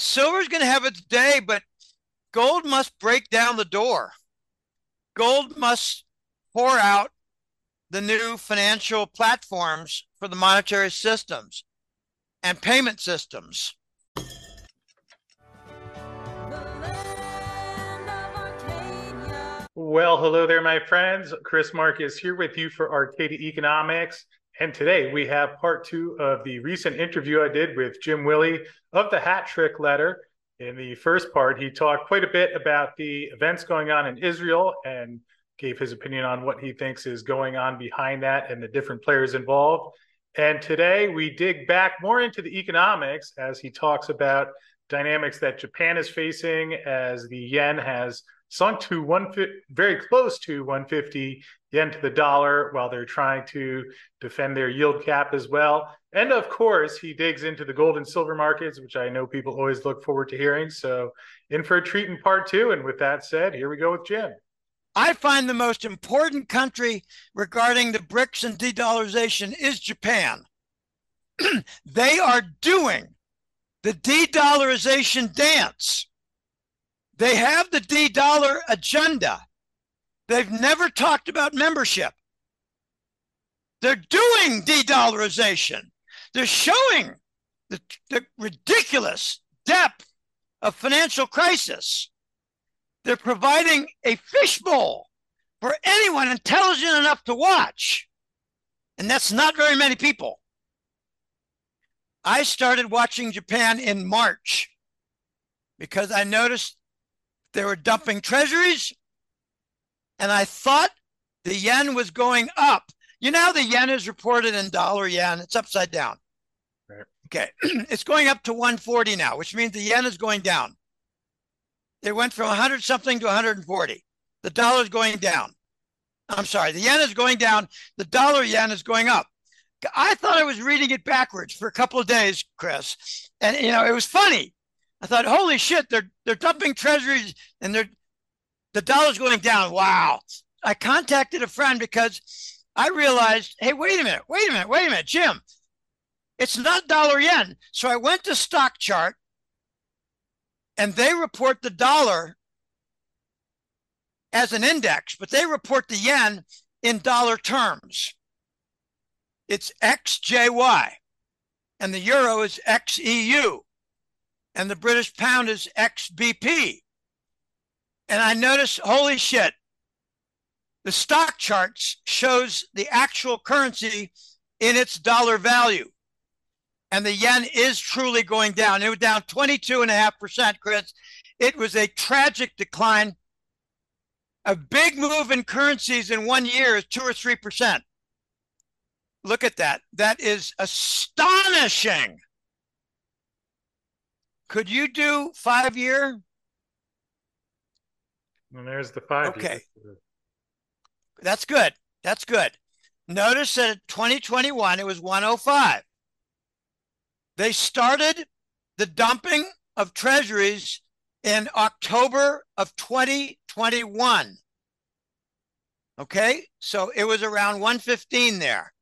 silver's going to have its day, but gold must break down the door. Gold must pour out the new financial platforms for the monetary systems and payment systems. Well, hello there, my friends. Chris Marcus here with you for Arcadia Economics. And today we have part two of the recent interview I did with Jim Willie of the Hat Trick Letter. In the first part, he talked quite a bit about the events going on in Israel and gave his opinion on what he thinks is going on behind that and the different players involved. And today we dig back more into the economics as he talks about dynamics that Japan is facing as the yen has sunk to one very close to 150 yen to the dollar while they're trying to defend their yield cap as well. And of course, he digs into the gold and silver markets, which I know people always look forward to hearing. So, in for a treat in part two. And with that said, here we go with Jim. I find the most important country regarding the BRICS and de dollarization is Japan. they are doing the de dollarization dance. They have the D dollar agenda. They've never talked about membership. They're doing de dollarization. They're showing the, the ridiculous depth of financial crisis. They're providing a fishbowl for anyone intelligent enough to watch. And that's not very many people. I started watching Japan in March because I noticed they were dumping treasuries and I thought the yen was going up. You know, the yen is reported in dollar yen, it's upside down. Right. Okay, it's going up to 140 now, which means the yen is going down. It went from 100 something to 140. The dollar is going down. I'm sorry, the yen is going down. The dollar yen is going up. I thought I was reading it backwards for a couple of days, Chris, and you know it was funny. I thought, holy shit, they're they're dumping treasuries and they're the dollar's going down. Wow. I contacted a friend because I realized, hey, wait a minute, wait a minute, wait a minute, Jim. It's not dollar yen. So I went to stock chart and they report the dollar as an index, but they report the yen in dollar terms. It's XJY, and the euro is XEU, and the British pound is XBP. And I noticed, holy shit, the stock charts shows the actual currency in its dollar value. And the yen is truly going down. It was down 22.5%, Chris. It was a tragic decline. A big move in currencies in one year is two or 3%. Look at that. That is astonishing. Could you do five year? And there's the five. Okay. Years. That's good. That's good. Notice that in 2021, it was 105. They started the dumping of treasuries in October of 2021. Okay. So it was around 115 there.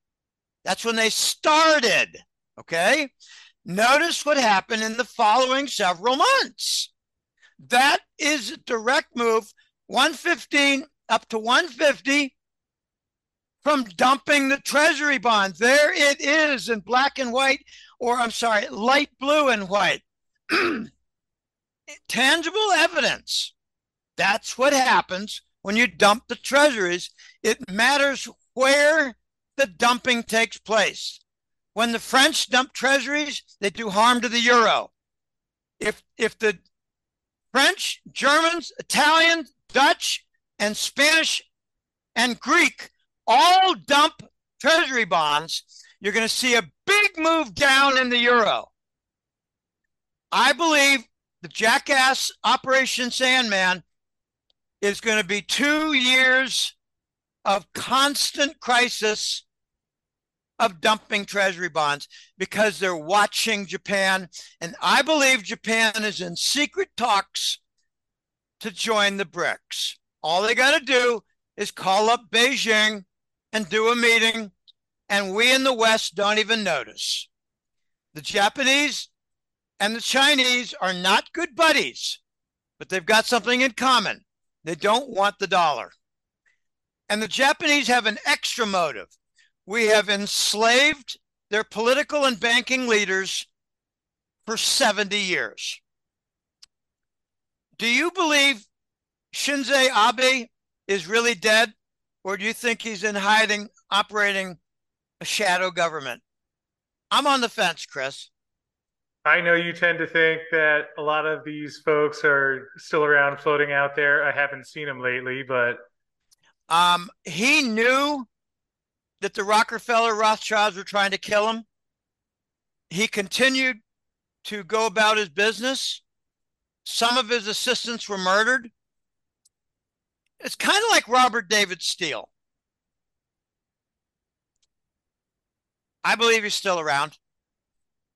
That's when they started. Okay. Notice what happened in the following several months. That is a direct move 115 up to 150 from dumping the treasury bonds. There it is in black and white, or I'm sorry, light blue and white. Tangible evidence. That's what happens when you dump the treasuries. It matters where the dumping takes place. When the French dump treasuries, they do harm to the euro. If if the French, Germans, Italians, Dutch, and Spanish and Greek all dump treasury bonds, you're going to see a big move down in the euro. I believe the jackass Operation Sandman is going to be two years of constant crisis of dumping treasury bonds because they're watching Japan. And I believe Japan is in secret talks to join the BRICS. All they got to do is call up Beijing and do a meeting, and we in the West don't even notice. The Japanese and the Chinese are not good buddies, but they've got something in common. They don't want the dollar. And the Japanese have an extra motive. We have enslaved their political and banking leaders for 70 years. Do you believe Shinzo Abe is really dead, or do you think he's in hiding, operating a shadow government? I'm on the fence, Chris. I know you tend to think that a lot of these folks are still around floating out there. I haven't seen them lately, but um, he knew that the Rockefeller Rothschilds were trying to kill him. He continued to go about his business. Some of his assistants were murdered. It's kind of like Robert David Steele. I believe he's still around.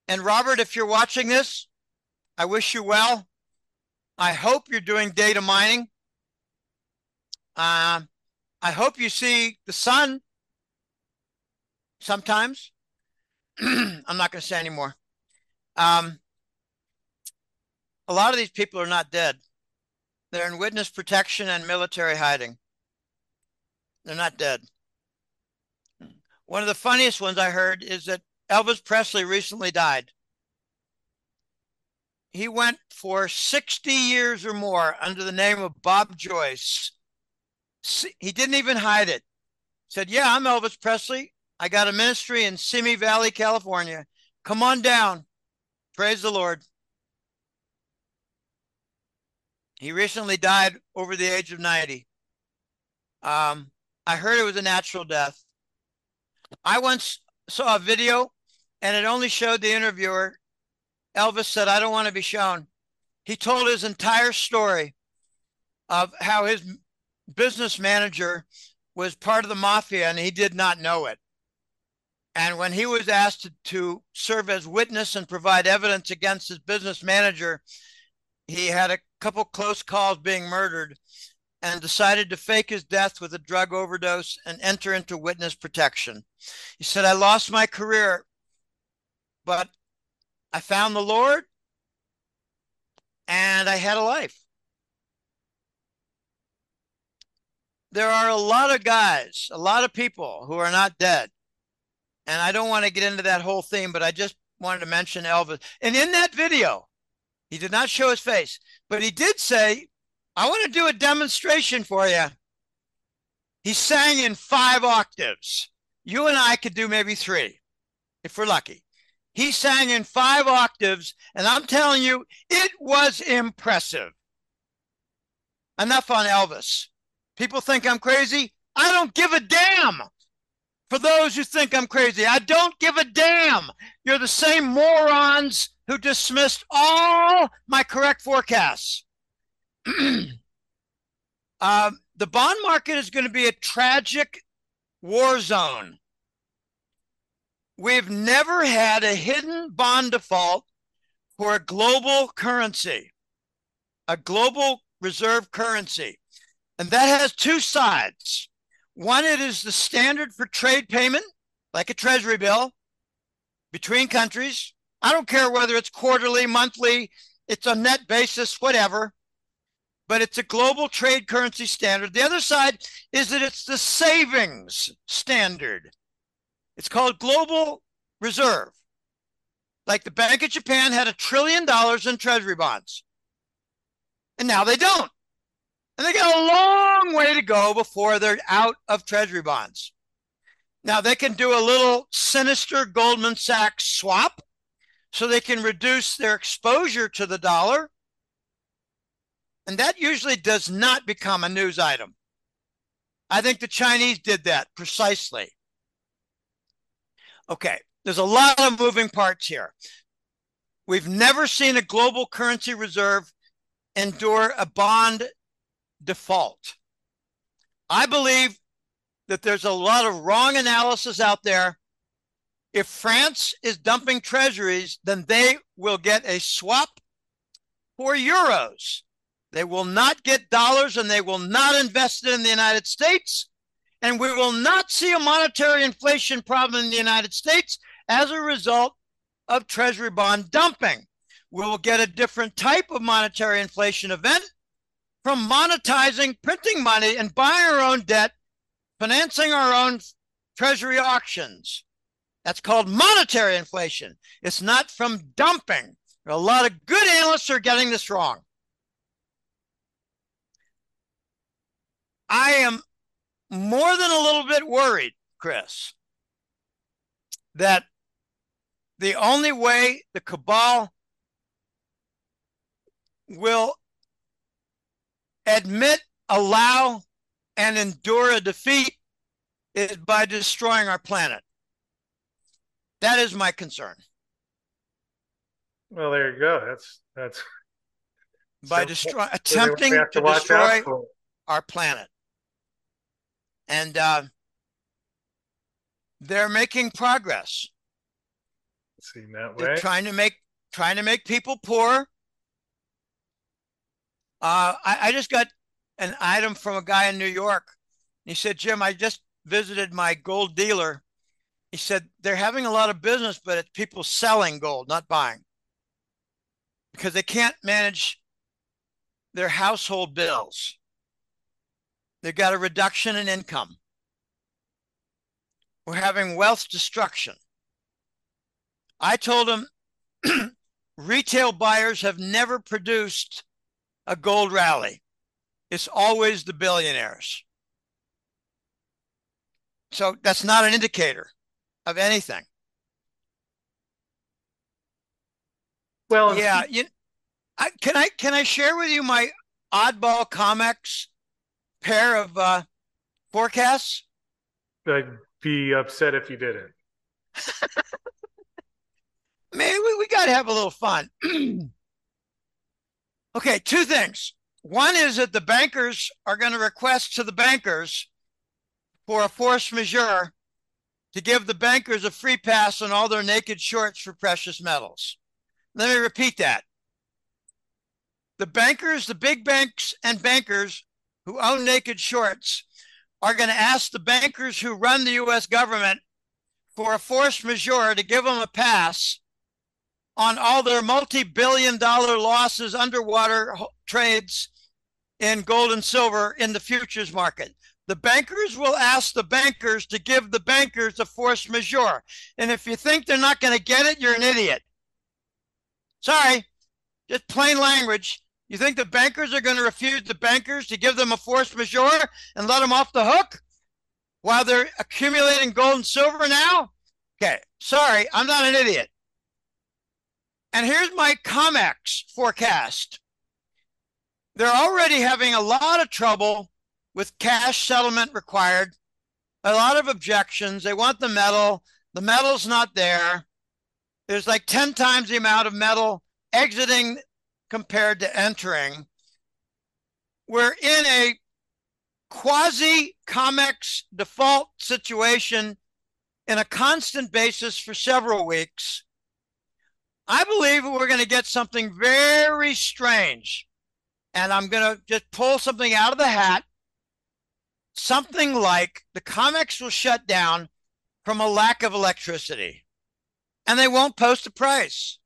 And Robert, if you're watching this, I wish you well. I hope you're doing data mining. Uh, I hope you see the sun sometimes. I'm not going to say anymore. Um, a lot of these people are not dead. They're in witness protection and military hiding. They're not dead. One of the funniest ones I heard is that Elvis Presley recently died. He went for 60 years or more under the name of Bob Joyce. He didn't even hide it. Said, Yeah, I'm Elvis Presley. I got a ministry in Simi Valley, California. Come on down. Praise the Lord. He recently died over the age of 90. Um, I heard it was a natural death. I once saw a video and it only showed the interviewer. Elvis said, I don't want to be shown. He told his entire story of how his business manager was part of the mafia and he did not know it. And when he was asked to, to serve as witness and provide evidence against his business manager, he had a couple close calls being murdered and decided to fake his death with a drug overdose and enter into witness protection. He said, I lost my career, but I found the Lord and I had a life. There are a lot of guys, a lot of people who are not dead. And I don't want to get into that whole thing, but I just wanted to mention Elvis. And in that video, he did not show his face, but he did say, I want to do a demonstration for you. He sang in five octaves. You and I could do maybe three if we're lucky. He sang in five octaves, and I'm telling you, it was impressive. Enough on Elvis. People think I'm crazy. I don't give a damn. For those who think I'm crazy, I don't give a damn. You're the same morons who dismissed all my correct forecasts. uh, the bond market is going to be a tragic war zone. We've never had a hidden bond default for a global currency, a global reserve currency. And that has two sides. One, it is the standard for trade payment, like a treasury bill between countries. I don't care whether it's quarterly, monthly, it's a net basis, whatever, but it's a global trade currency standard. The other side is that it's the savings standard. It's called global reserve. Like the Bank of Japan had a trillion dollars in treasury bonds, and now they don't. And they got a long way to go before they're out of treasury bonds. Now they can do a little sinister Goldman Sachs swap so they can reduce their exposure to the dollar. And that usually does not become a news item. I think the Chinese did that precisely. Okay, there's a lot of moving parts here. We've never seen a global currency reserve endure a bond default. I believe that there's a lot of wrong analysis out there if France is dumping treasuries, then they will get a swap for euros. They will not get dollars and they will not invest it in the United States. And we will not see a monetary inflation problem in the United States as a result of treasury bond dumping. we will get a different type of monetary inflation event from monetizing printing money and buying our own debt, financing our own treasury auctions. That's called monetary inflation. It's not from dumping. A lot of good analysts are getting this wrong. I am more than a little bit worried, Chris, that the only way the cabal will admit, allow, and endure a defeat is by destroying our planet. That is my concern. Well, there you go. That's that's by so, destroy attempting to, to destroy our planet. And uh, they're making progress. Seen that way. They're trying to make trying to make people poor. Uh, I, I just got an item from a guy in New York. He said, Jim, I just visited my gold dealer. He said they're having a lot of business, but it's people selling gold, not buying, because they can't manage their household bills. They've got a reduction in income. We're having wealth destruction. I told him retail buyers have never produced a gold rally. It's always the billionaires. So that's not an indicator of anything. Well, yeah, you, I, can I can I share with you my oddball comics pair of uh, forecasts? I'd be upset if you didn't. Man, we, we got to have a little fun. okay, two things. One is that the bankers are going to request to the bankers for a force majeure to give the bankers a free pass on all their naked shorts for precious metals. Let me repeat that. The bankers, the big banks and bankers who own naked shorts are going to ask the bankers who run the US government for a force majeure to give them a pass on all their multi billion dollar losses underwater trades in gold and silver in the futures market. The bankers will ask the bankers to give the bankers a force majeure. And if you think they're not going to get it, you're an idiot. Sorry, just plain language. You think the bankers are going to refuse the bankers to give them a force majeure and let them off the hook while they're accumulating gold and silver now? Okay, sorry, I'm not an idiot. And here's my COMEX forecast. They're already having a lot of trouble with cash settlement required, a lot of objections. They want the metal. The metal's not there. There's like 10 times the amount of metal exiting compared to entering. We're in a quasi COMEX default situation in a constant basis for several weeks. I believe we're going to get something very strange. And I'm going to just pull something out of the hat. Something like the COMEX will shut down from a lack of electricity and they won't post a price.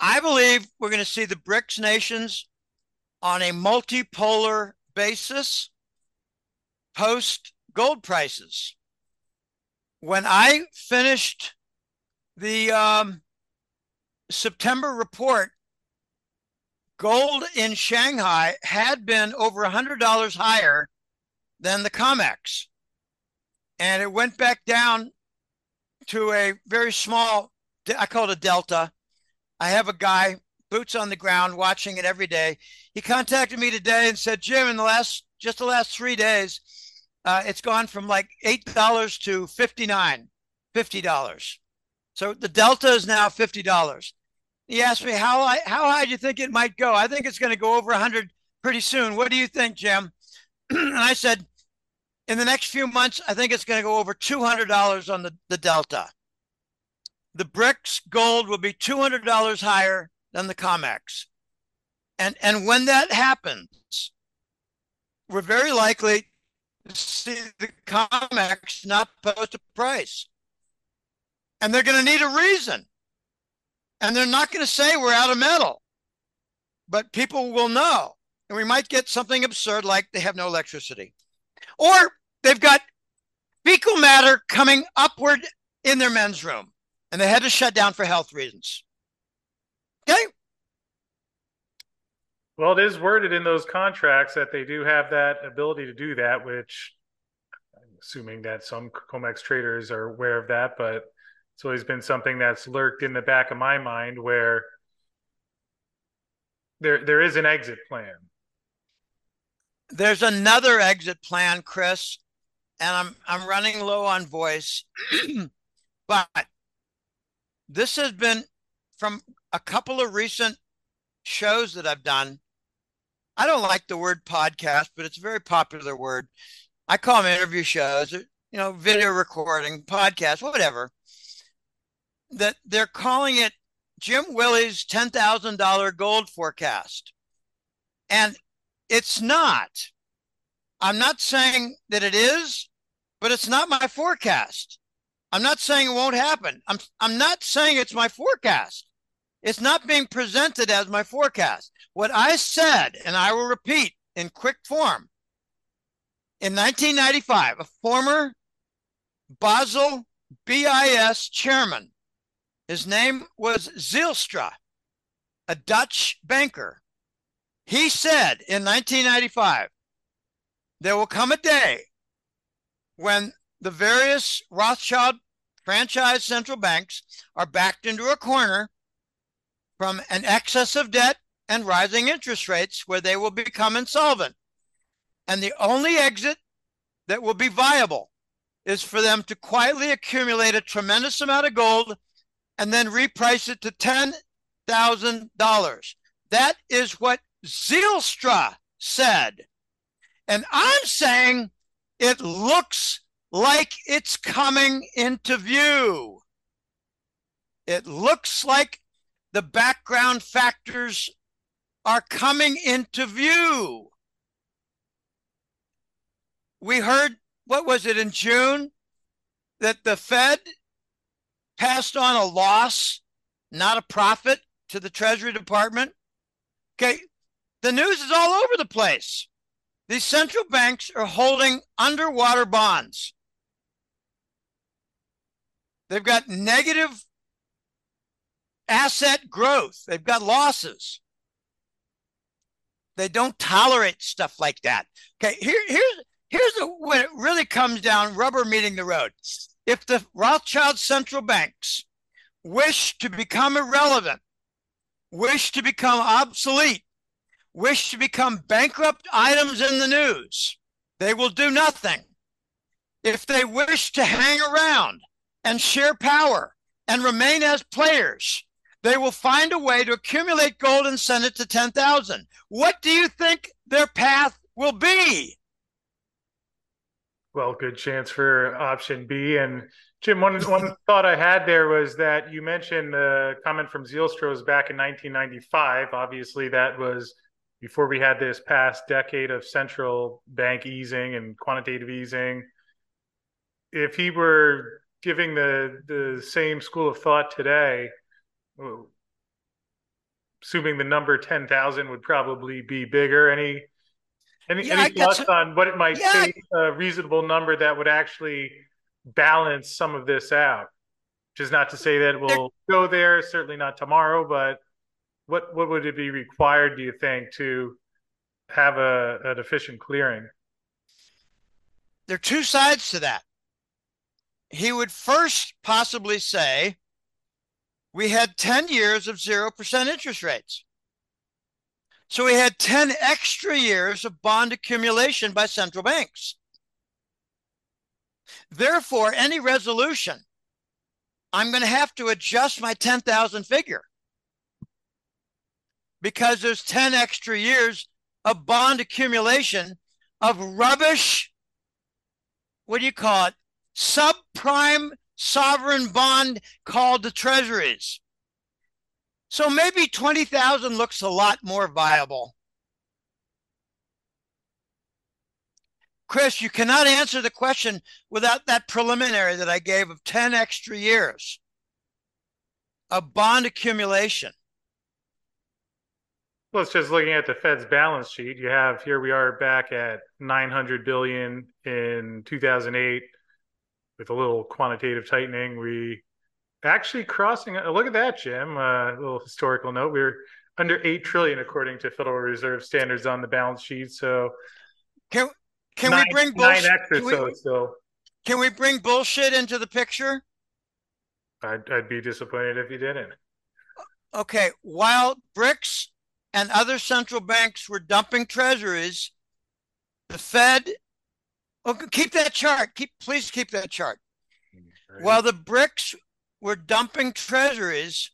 I believe we're going to see the BRICS nations on a multipolar basis post gold prices. When I finished the um, September report, gold in Shanghai had been over $100 higher than the COMEX. And it went back down to a very small, I call it a delta, I have a guy, boots on the ground, watching it every day. He contacted me today and said, Jim, in the last just the last three days, uh, it's gone from like eight dollars to fifty nine, fifty dollars. So the delta is now fifty dollars. He asked me how I how high do you think it might go? I think it's going to go over hundred pretty soon. What do you think, Jim? and I said, in the next few months, I think it's going to go over two hundred dollars on the the delta the BRICS gold will be $200 higher than the COMEX. And, and when that happens, we're very likely to see the COMEX not post a price. And they're going to need a reason. And they're not going to say we're out of metal, but people will know. And we might get something absurd like they have no electricity. Or they've got fecal matter coming upward in their men's room and they had to shut down for health reasons. Okay. Well, it is worded in those contracts that they do have that ability to do that, which I'm assuming that some COMEX traders are aware of that, but it's always been something that's lurked in the back of my mind where there there is an exit plan. There's another exit plan, Chris, and I'm I'm running low on voice, but this has been from a couple of recent shows that I've done. I don't like the word podcast, but it's a very popular word. I call them interview shows, you know, video recording, podcast, whatever. That they're calling it Jim Willie's $10,000 gold forecast. And it's not. I'm not saying that it is, but it's not my forecast. I'm not saying it won't happen. I'm I'm not saying it's my forecast. It's not being presented as my forecast. What I said, and I will repeat in quick form. In 1995, a former Basel BIS chairman, his name was Zijlstra, a Dutch banker. He said in 1995, there will come a day when the various Rothschild franchise central banks are backed into a corner from an excess of debt and rising interest rates where they will become insolvent. And the only exit that will be viable is for them to quietly accumulate a tremendous amount of gold and then reprice it to $10,000. That is what Zijlstra said. And I'm saying it looks like it's coming into view. It looks like the background factors are coming into view. We heard, what was it in June, that the Fed passed on a loss, not a profit, to the Treasury Department. Okay, the news is all over the place. These central banks are holding underwater bonds. They've got negative asset growth. They've got losses. They don't tolerate stuff like that. Okay, here, here's here's the, when it really comes down, rubber meeting the road. If the Rothschild central banks wish to become irrelevant, wish to become obsolete, wish to become bankrupt items in the news, they will do nothing. If they wish to hang around, and share power and remain as players, they will find a way to accumulate gold and send it to 10,000. What do you think their path will be? Well, good chance for option B. And Jim, one, one thought I had there was that you mentioned the comment from Zijlstra's back in 1995. Obviously, that was before we had this past decade of central bank easing and quantitative easing. If he were giving the the same school of thought today, assuming the number ten thousand would probably be bigger. Any any, yeah, any thoughts on what it might yeah. take a reasonable number that would actually balance some of this out? Which is not to say that we'll go there. Certainly not tomorrow, but what what would it be required? Do you think to have a an efficient clearing? There are two sides to that he would first possibly say, we had 10 years of 0% interest rates. So we had 10 extra years of bond accumulation by central banks. Therefore, any resolution, I'm going to have to adjust my 10,000 figure because there's 10 extra years of bond accumulation of rubbish. What do you call it? subprime sovereign bond called the treasuries. So maybe 20,000 looks a lot more viable. Chris, you cannot answer the question without that preliminary that I gave of 10 extra years. of bond accumulation. Well, it's just looking at the Fed's balance sheet. You have here we are back at 900 billion in 2008 with a little quantitative tightening. We actually crossing. Look at that, Jim. Uh, a little historical note. We are under eight trillion according to Federal Reserve standards on the balance sheet. So can can nine, we bring bullshit? Nine so still. Can we bring bullshit into the picture? I'd, I'd be disappointed if you didn't. Okay, while BRICS and other central banks were dumping treasuries, the Fed. Oh, keep that chart. Keep please keep that chart. Right. While the BRICS were dumping treasuries,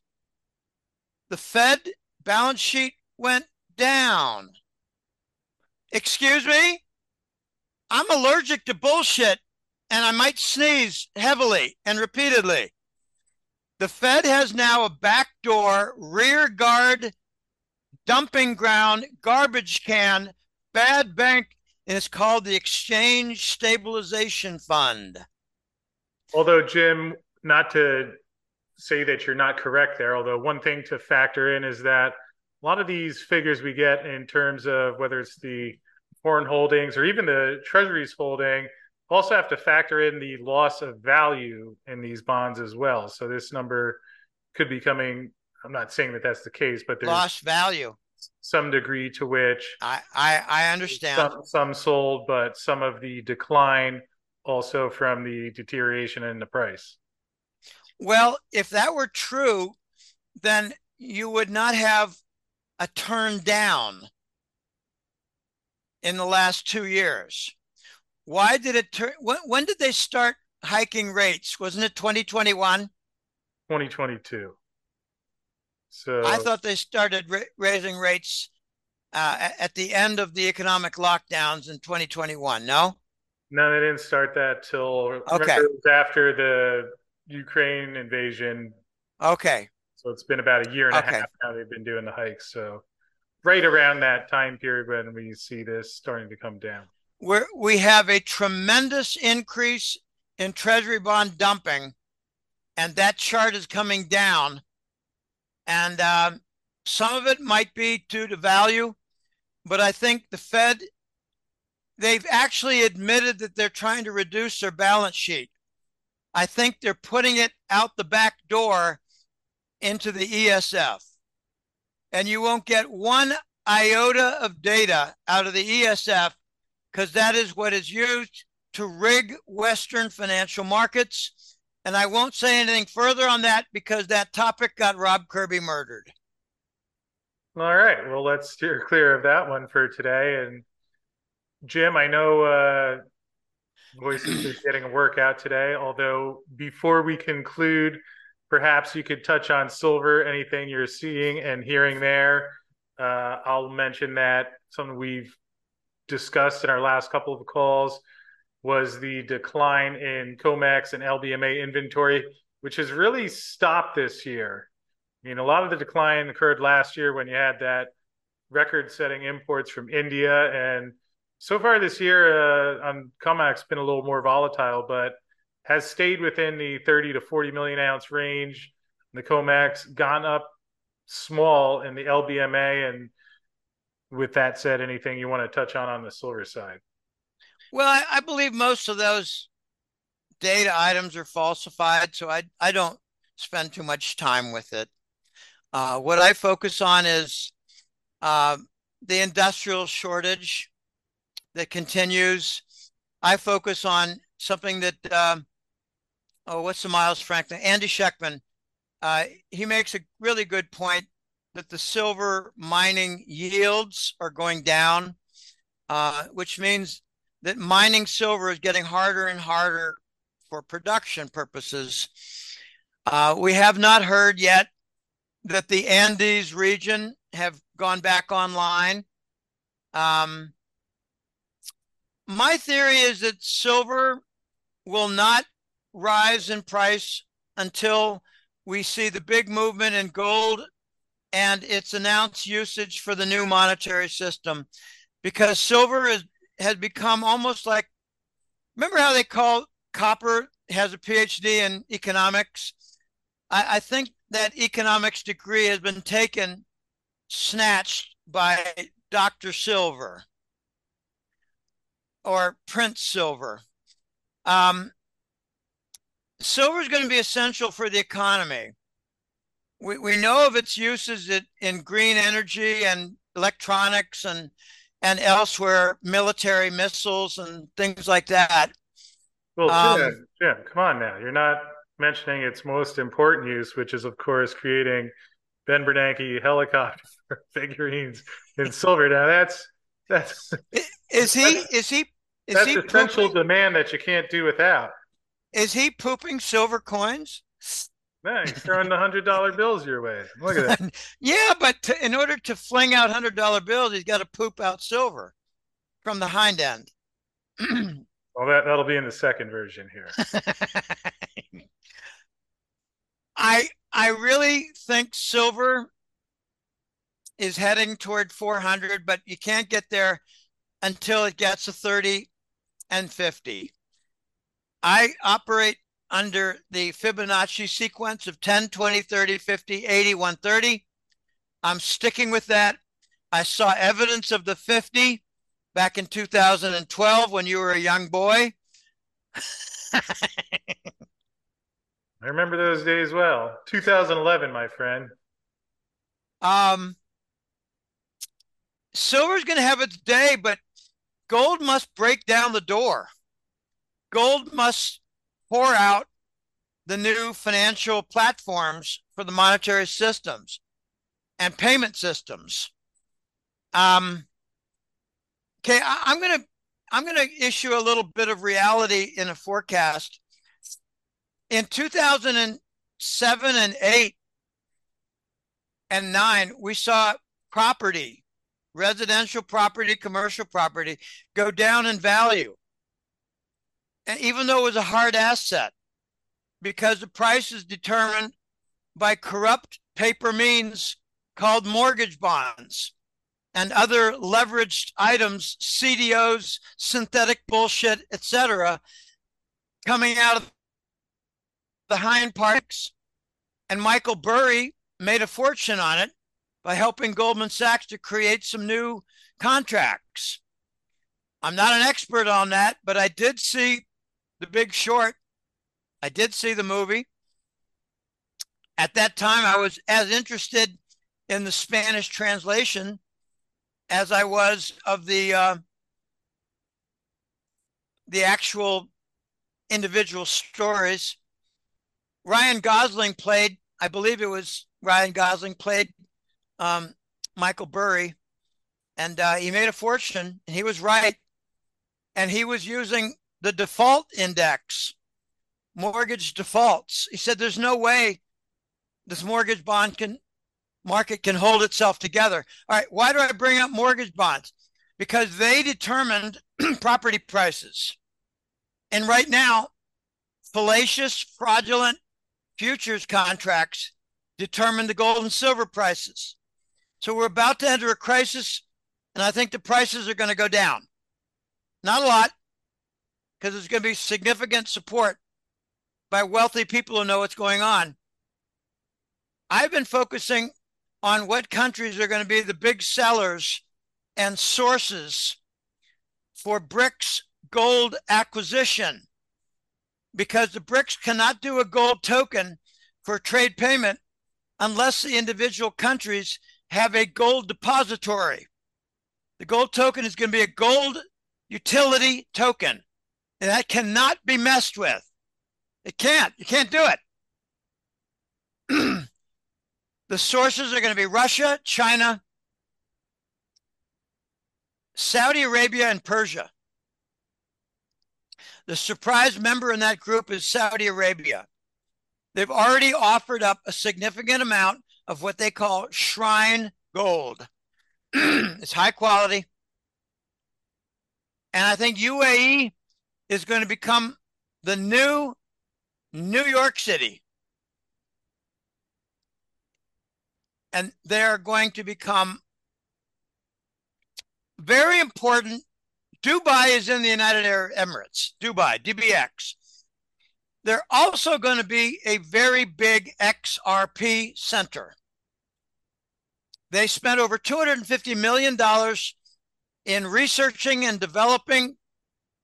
the Fed balance sheet went down. Excuse me? I'm allergic to bullshit and I might sneeze heavily and repeatedly. The Fed has now a backdoor rear guard dumping ground garbage can bad bank and it's called the Exchange Stabilization Fund. Although Jim, not to say that you're not correct there. Although one thing to factor in is that a lot of these figures we get in terms of whether it's the foreign holdings or even the treasuries holding also have to factor in the loss of value in these bonds as well. So this number could be coming. I'm not saying that that's the case, but there's lost value some degree to which I I, I understand some, some sold, but some of the decline also from the deterioration in the price. Well, if that were true, then you would not have a turn down in the last two years. Why did it turn? When, when did they start hiking rates? Wasn't it 2021? 2022. So I thought they started ra- raising rates uh, at the end of the economic lockdowns in 2021. No. No, they didn't start that till okay. after the Ukraine invasion. Okay. So it's been about a year and okay. a half now they've been doing the hikes. So right around that time period when we see this starting to come down. we we have a tremendous increase in treasury bond dumping, and that chart is coming down. And uh, some of it might be due to value, but I think the Fed, they've actually admitted that they're trying to reduce their balance sheet. I think they're putting it out the back door into the ESF. And you won't get one iota of data out of the ESF because that is what is used to rig Western financial markets. And I won't say anything further on that because that topic got Rob Kirby murdered. All right. Well, let's steer clear of that one for today. And Jim, I know uh, Voices is getting a workout today. Although before we conclude, perhaps you could touch on silver, anything you're seeing and hearing there. Uh, I'll mention that something we've discussed in our last couple of calls was the decline in COMEX and LBMA inventory, which has really stopped this year. I mean, a lot of the decline occurred last year when you had that record setting imports from India and so far this year uh, on COMEX been a little more volatile, but has stayed within the 30 to 40 million ounce range. The COMEX gone up small in the LBMA. And with that said, anything you want to touch on on the silver side? Well, I, I believe most of those data items are falsified, so I I don't spend too much time with it. Uh, what I focus on is uh, the industrial shortage that continues. I focus on something that, um, oh, what's the Miles Franklin? Andy Schectman. Uh, he makes a really good point that the silver mining yields are going down, uh, which means that mining silver is getting harder and harder for production purposes. Uh, we have not heard yet that the Andes region have gone back online. Um, my theory is that silver will not rise in price until we see the big movement in gold and its announced usage for the new monetary system because silver is, has become almost like remember how they call copper has a phd in economics I, I think that economics degree has been taken, snatched by Dr. Silver or Prince Silver. Um, silver is going to be essential for the economy. We, we know of its uses in green energy and electronics and and elsewhere, military missiles and things like that. Well, um, Jim, Jim, come on now. You're not mentioning its most important use, which is, of course, creating Ben Bernanke helicopter figurines in silver. Now, that's that's is he is he is that's he essential pooping, demand that you can't do without. Is he pooping silver coins? No, he's throwing the hundred dollar bills your way. Look at that. yeah, but to, in order to fling out hundred dollar bills, he's got to poop out silver from the hind end. well, that that'll be in the second version here. I I really think silver is heading toward 400, but you can't get there until it gets to 30 and 50. I operate under the Fibonacci sequence of 10, 20, 30, 50, 80, 130. I'm sticking with that. I saw evidence of the 50 back in 2012 when you were a young boy. I remember those days well. 2011, my friend. Um, silver's going to have its day, but gold must break down the door. Gold must pour out the new financial platforms for the monetary systems and payment systems. Um, okay, I, I'm going to I'm going to issue a little bit of reality in a forecast in 2007 and 8 and 9 we saw property residential property commercial property go down in value. And even though it was a hard asset because the price is determined by corrupt paper means called mortgage bonds and other leveraged items cdos synthetic bullshit etc coming out of the Hind Parks, and Michael Burry made a fortune on it by helping Goldman Sachs to create some new contracts. I'm not an expert on that, but I did see The Big Short. I did see the movie. At that time, I was as interested in the Spanish translation as I was of the uh, the actual individual stories. Ryan Gosling played, I believe it was Ryan Gosling played um, Michael Burry, and uh, he made a fortune, and he was right. And he was using the default index, mortgage defaults. He said, "There's no way this mortgage bond can market can hold itself together." All right, why do I bring up mortgage bonds? Because they determined property prices, and right now, fallacious, fraudulent futures contracts determine the gold and silver prices. So we're about to enter a crisis, and I think the prices are going to go down. Not a lot, because there's going to be significant support by wealthy people who know what's going on. I've been focusing on what countries are going to be the big sellers and sources for BRICS gold acquisition because the BRICS cannot do a gold token for trade payment unless the individual countries have a gold depository. The gold token is going to be a gold utility token, and that cannot be messed with. It can't. You can't do it. the sources are going to be Russia, China, Saudi Arabia, and Persia. The surprise member in that group is Saudi Arabia. They've already offered up a significant amount of what they call shrine gold. it's high quality. And I think UAE is going to become the new New York City. And they're going to become very important Dubai is in the United Arab Emirates. Dubai, DBX. They're also going to be a very big XRP center. They spent over $250 million in researching and developing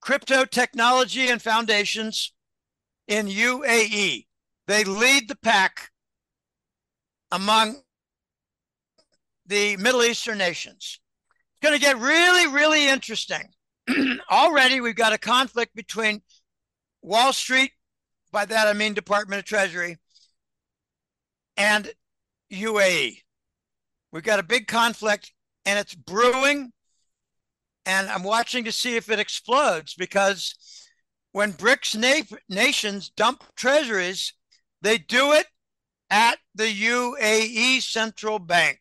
crypto technology and foundations in UAE. They lead the pack among the Middle Eastern nations. It's going to get really, really interesting. Already, we've got a conflict between Wall Street, by that I mean Department of Treasury, and UAE. We've got a big conflict and it's brewing. And I'm watching to see if it explodes because when BRICS na- nations dump treasuries, they do it at the UAE central bank.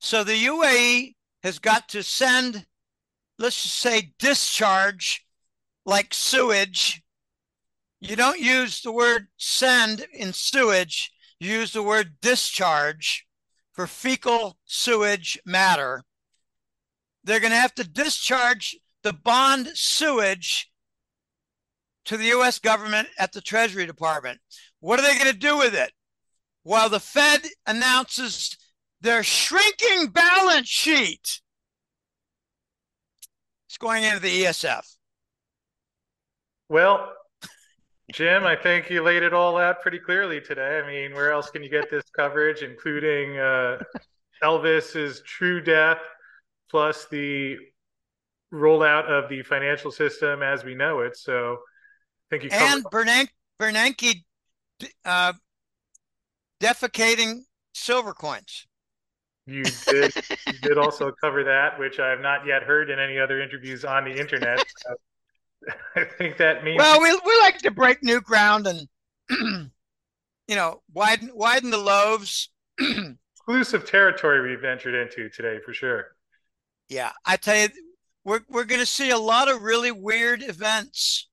So the UAE has got to send, let's just say, discharge like sewage. You don't use the word send in sewage, you use the word discharge for fecal sewage matter. They're going to have to discharge the bond sewage to the US government at the Treasury Department. What are they going to do with it? While the Fed announces their shrinking balance sheet, it's going into the ESF. Well, Jim, I think you laid it all out pretty clearly today. I mean, where else can you get this coverage, including uh, Elvis's true death, plus the rollout of the financial system as we know it? So, I think you and Bernanke, Bernanke uh, defecating silver coins. You did, you did also cover that, which I have not yet heard in any other interviews on the internet. So I think that means. Well, we we like to break new ground and you know widen widen the loaves. Exclusive territory we've ventured into today for sure. Yeah, I tell you, we're we're going to see a lot of really weird events.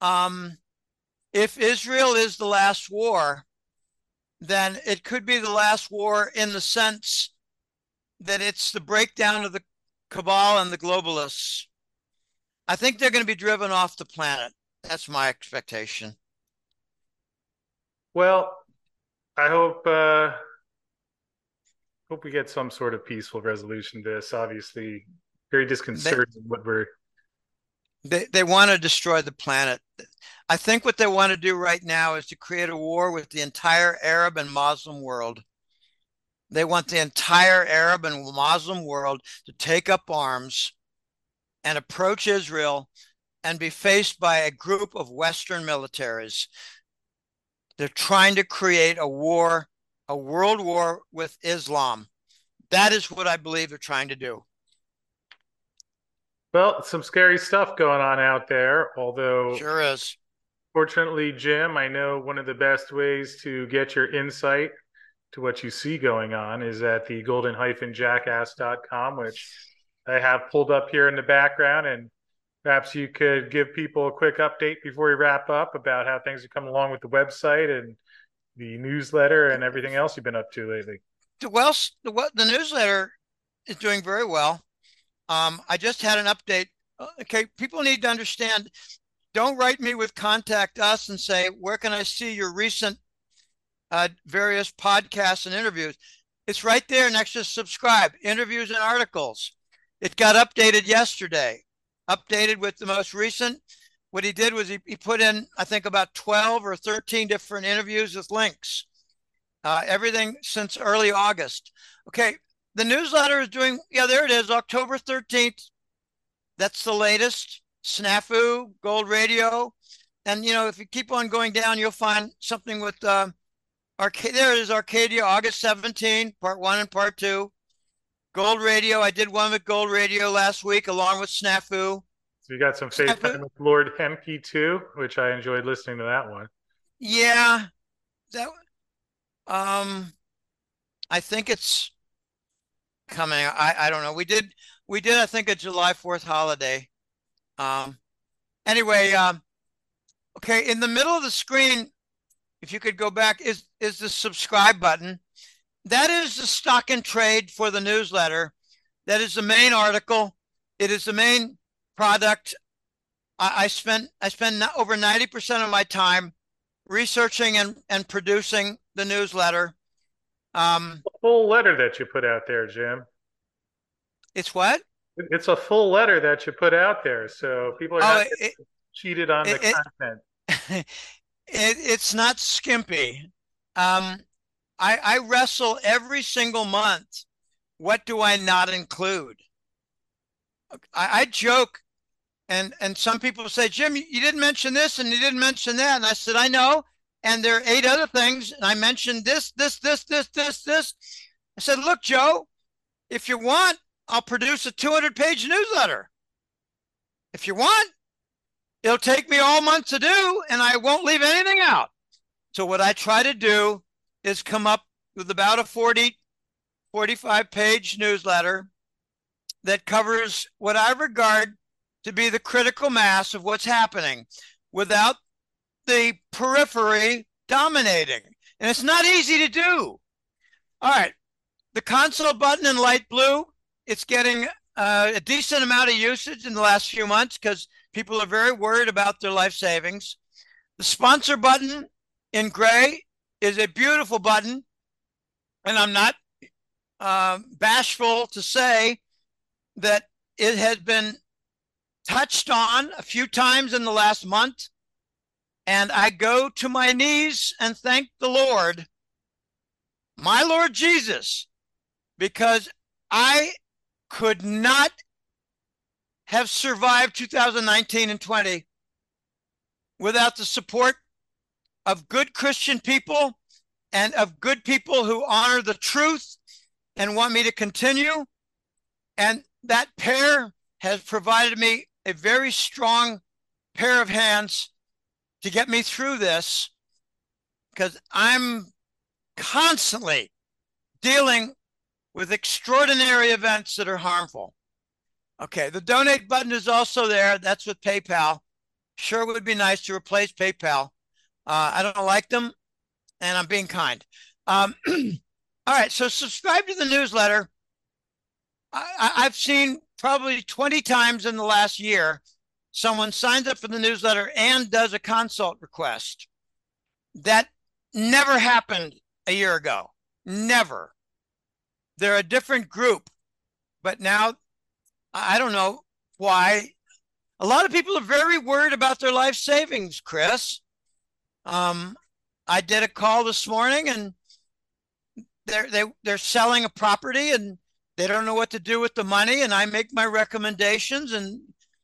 Um, if Israel is the last war, then it could be the last war in the sense that it's the breakdown of the cabal and the globalists. I think they're going to be driven off the planet. That's my expectation. Well, I hope uh, hope we get some sort of peaceful resolution to this. Obviously, very disconcerting they, what we're. They they want to destroy the planet. I think what they want to do right now is to create a war with the entire Arab and Muslim world. They want the entire Arab and Muslim world to take up arms and approach Israel and be faced by a group of Western militaries. They're trying to create a war, a world war with Islam. That is what I believe they're trying to do. Well, some scary stuff going on out there, although. Sure is. Fortunately, Jim, I know one of the best ways to get your insight to what you see going on is at the golden-jackass.com, which I have pulled up here in the background. And perhaps you could give people a quick update before we wrap up about how things are coming along with the website and the newsletter and everything else you've been up to lately. Well, the, the newsletter is doing very well. Um, I just had an update. Uh, okay, people need to understand. Don't write me with contact us and say, where can I see your recent uh, various podcasts and interviews? It's right there next to subscribe, interviews and articles. It got updated yesterday, updated with the most recent. What he did was he, he put in, I think, about 12 or 13 different interviews with links. Uh, everything since early August. Okay, the newsletter is doing, yeah, there it is, October 13th. That's the latest. Snafu, Gold Radio. And, you know, if you keep on going down, you'll find something with uh, Arcadia. There is, Arcadia, August 17, part one and part two. Gold Radio. I did one with Gold Radio last week along with Snafu. So you got some face time with Lord Hemke too, which I enjoyed listening to that one. Yeah. That um I think it's coming. I, I don't know. We did we did I think a July 4th holiday. Um anyway, um okay, in the middle of the screen, if you could go back, is is the subscribe button that is the stock and trade for the newsletter. That is the main article. It is the main product I, I spend I spend over ninety percent of my time researching and and producing the newsletter. Um, a full letter that you put out there, Jim. It's what? It's a full letter that you put out there, so people are oh, not it, cheated on it, the content. It, it's not skimpy. Um, I, I wrestle every single month. What do I not include? I, I joke, and and some people say, Jim, you didn't mention this and you didn't mention that, and I said, I know, and there are eight other things, and I mentioned this, this, this, this, this, this. I said, look, Joe, if you want, I'll produce a 200 page newsletter. If you want, it'll take me all month to do, and I won't leave anything out. So, what I try to do is come up with about a 40, 45 page newsletter that covers what I regard to be the critical mass of what's happening without the periphery dominating. And it's not easy to do. All right. The console button in light blue it's getting uh, a decent amount of usage in the last few months because people are very worried about their life savings. The sponsor button in gray is a beautiful button, and I'm not uh, bashful to say that it has been touched on a few times in the last month. And I go to my knees and thank the Lord, my Lord Jesus, because I could not have survived 2019 and 20 without the support of good Christian people and of good people who honor the truth and want me to continue. And that pair has provided me a very strong pair of hands to get me through this because I'm constantly dealing with extraordinary events that are harmful. Okay, the donate button is also there. That's with PayPal. Sure would be nice to replace PayPal. Uh, I don't like them, and I'm being kind. Um, all right, so subscribe to the newsletter. I, I've seen probably 20 times in the last year someone signs up for the newsletter and does a consult request. That never happened a year ago. Never they're a different group. But now, I don't know why. A lot of people are very worried about their life savings, Chris. Um, I did a call this morning and they're they, they're selling a property and they don't know what to do with the money and I make my recommendations and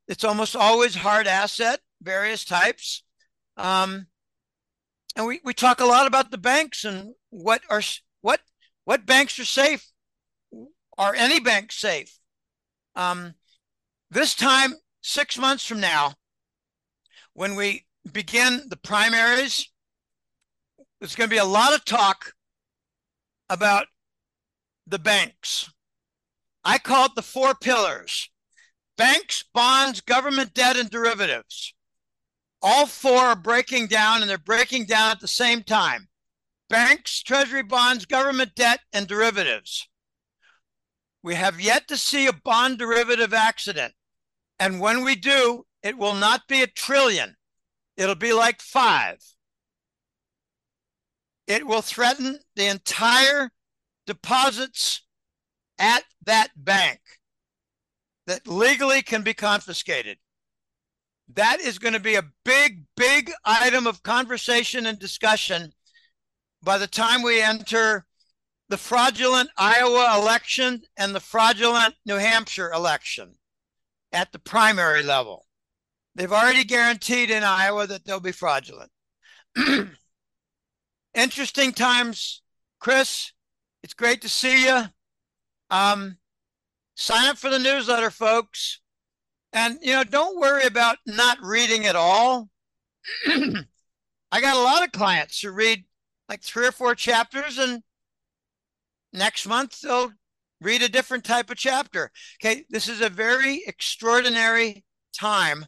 it's almost always hard asset, various types. Um, and we, we talk a lot about the banks and what are what what banks are safe are any banks safe? Um, this time, six months from now, when we begin the primaries, there's going to be a lot of talk about the banks. I call it the four pillars banks, bonds, government debt, and derivatives. All four are breaking down, and they're breaking down at the same time banks, treasury bonds, government debt, and derivatives. We have yet to see a bond derivative accident. And when we do, it will not be a trillion. It'll be like five. It will threaten the entire deposits at that bank that legally can be confiscated. That is going to be a big, big item of conversation and discussion by the time we enter the fraudulent Iowa election and the fraudulent New Hampshire election at the primary level. They've already guaranteed in Iowa that they'll be fraudulent. Interesting times, Chris. It's great to see you. Um, sign up for the newsletter, folks. And, you know, don't worry about not reading at all. I got a lot of clients who read like three or four chapters and next month they'll read a different type of chapter. Okay, this is a very extraordinary time,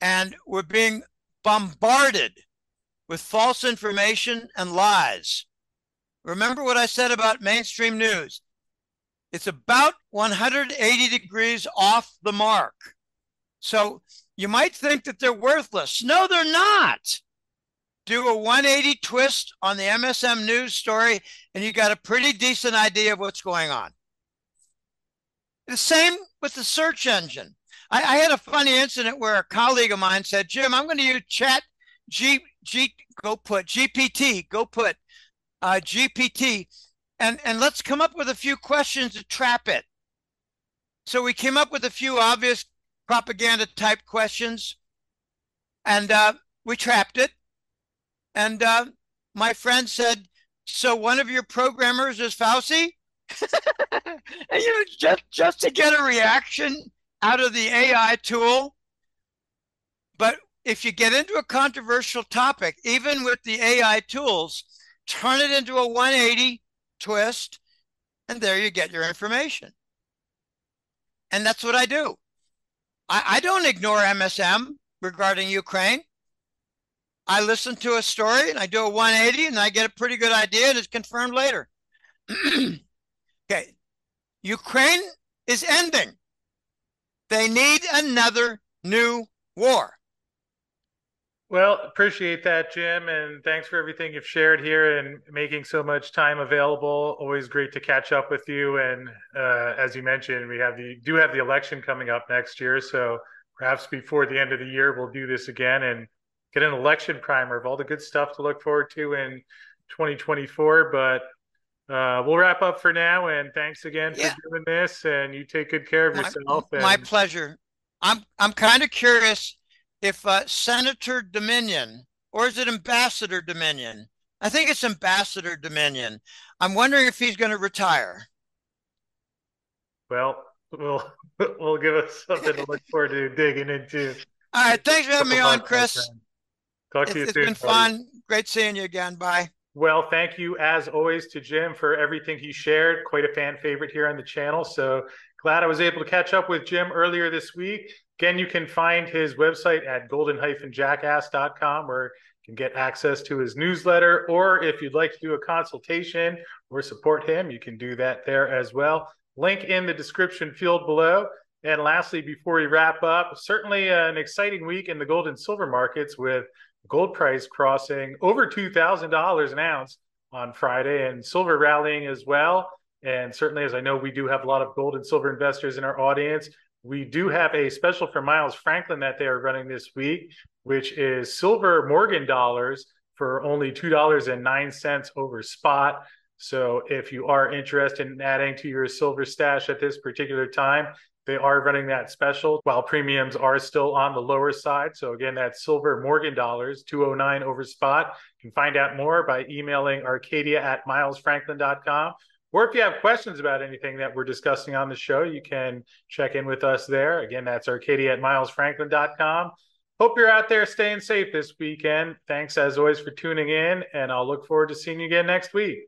and we're being bombarded with false information and lies. Remember what I said about mainstream news. It's about 180 degrees off the mark. So You might think that they're worthless. No, they're not. Do a 180 twist on the MSM news story, and you got a pretty decent idea of what's going on. The same with the search engine. I, I had a funny incident where a colleague of mine said, Jim, I'm going to use chat G, G, go put GPT, go put uh, GPT, and, and let's come up with a few questions to trap it. So we came up with a few obvious propaganda type questions and uh, we trapped it. And uh, my friend said, So one of your programmers is Fauci? and, you know, just, just to get a reaction out of the AI tool. But if you get into a controversial topic, even with the AI tools, turn it into a 180 twist, and there you get your information. And that's what I do. I, I don't ignore MSM regarding Ukraine. I listen to a story and I do a 180 and I get a pretty good idea and it's confirmed later. okay. Ukraine is ending. They need another new war. Well, appreciate that, Jim, and thanks for everything you've shared here and making so much time available. Always great to catch up with you. And uh, as you mentioned, we have the do have the election coming up next year, so perhaps before the end of the year, we'll do this again and get an election primer of all the good stuff to look forward to in 2024. But uh, we'll wrap up for now. And thanks again yeah. for doing this. And you take good care of my, yourself. And... My pleasure. I'm I'm kind of curious if uh, Senator Dominion or is it Ambassador Dominion? I think it's Ambassador Dominion. I'm wondering if he's going to retire. Well, we'll we'll give us something to look forward to digging into. All right, thanks for having me on, Chris. Talk to it's, you soon. It's been buddy. fun. Great seeing you again. Bye. Well, thank you as always to Jim for everything he shared. Quite a fan favorite here on the channel. So glad I was able to catch up with Jim earlier this week. Again, you can find his website at golden-jackass.com where you can get access to his newsletter. Or if you'd like to do a consultation or support him, you can do that there as well. Link in the description field below. And lastly, before we wrap up, certainly an exciting week in the gold and silver markets with gold price crossing over $2,000 an ounce on Friday and silver rallying as well. And certainly, as I know, we do have a lot of gold and silver investors in our audience. We do have a special for Miles Franklin that they are running this week, which is silver Morgan dollars for only $2.09 over spot. So if you are interested in adding to your silver stash at this particular time, they are running that special while premiums are still on the lower side. So again, that's silver Morgan dollars, 209 over spot. You can find out more by emailing arcadia at milesfranklin.com or if you have questions about anything that we're discussing on the show, you can check in with us there. Again, that's arcadia at milesfranklin.com. Hope you're out there staying safe this weekend. Thanks as always for tuning in, and I'll look forward to seeing you again next week.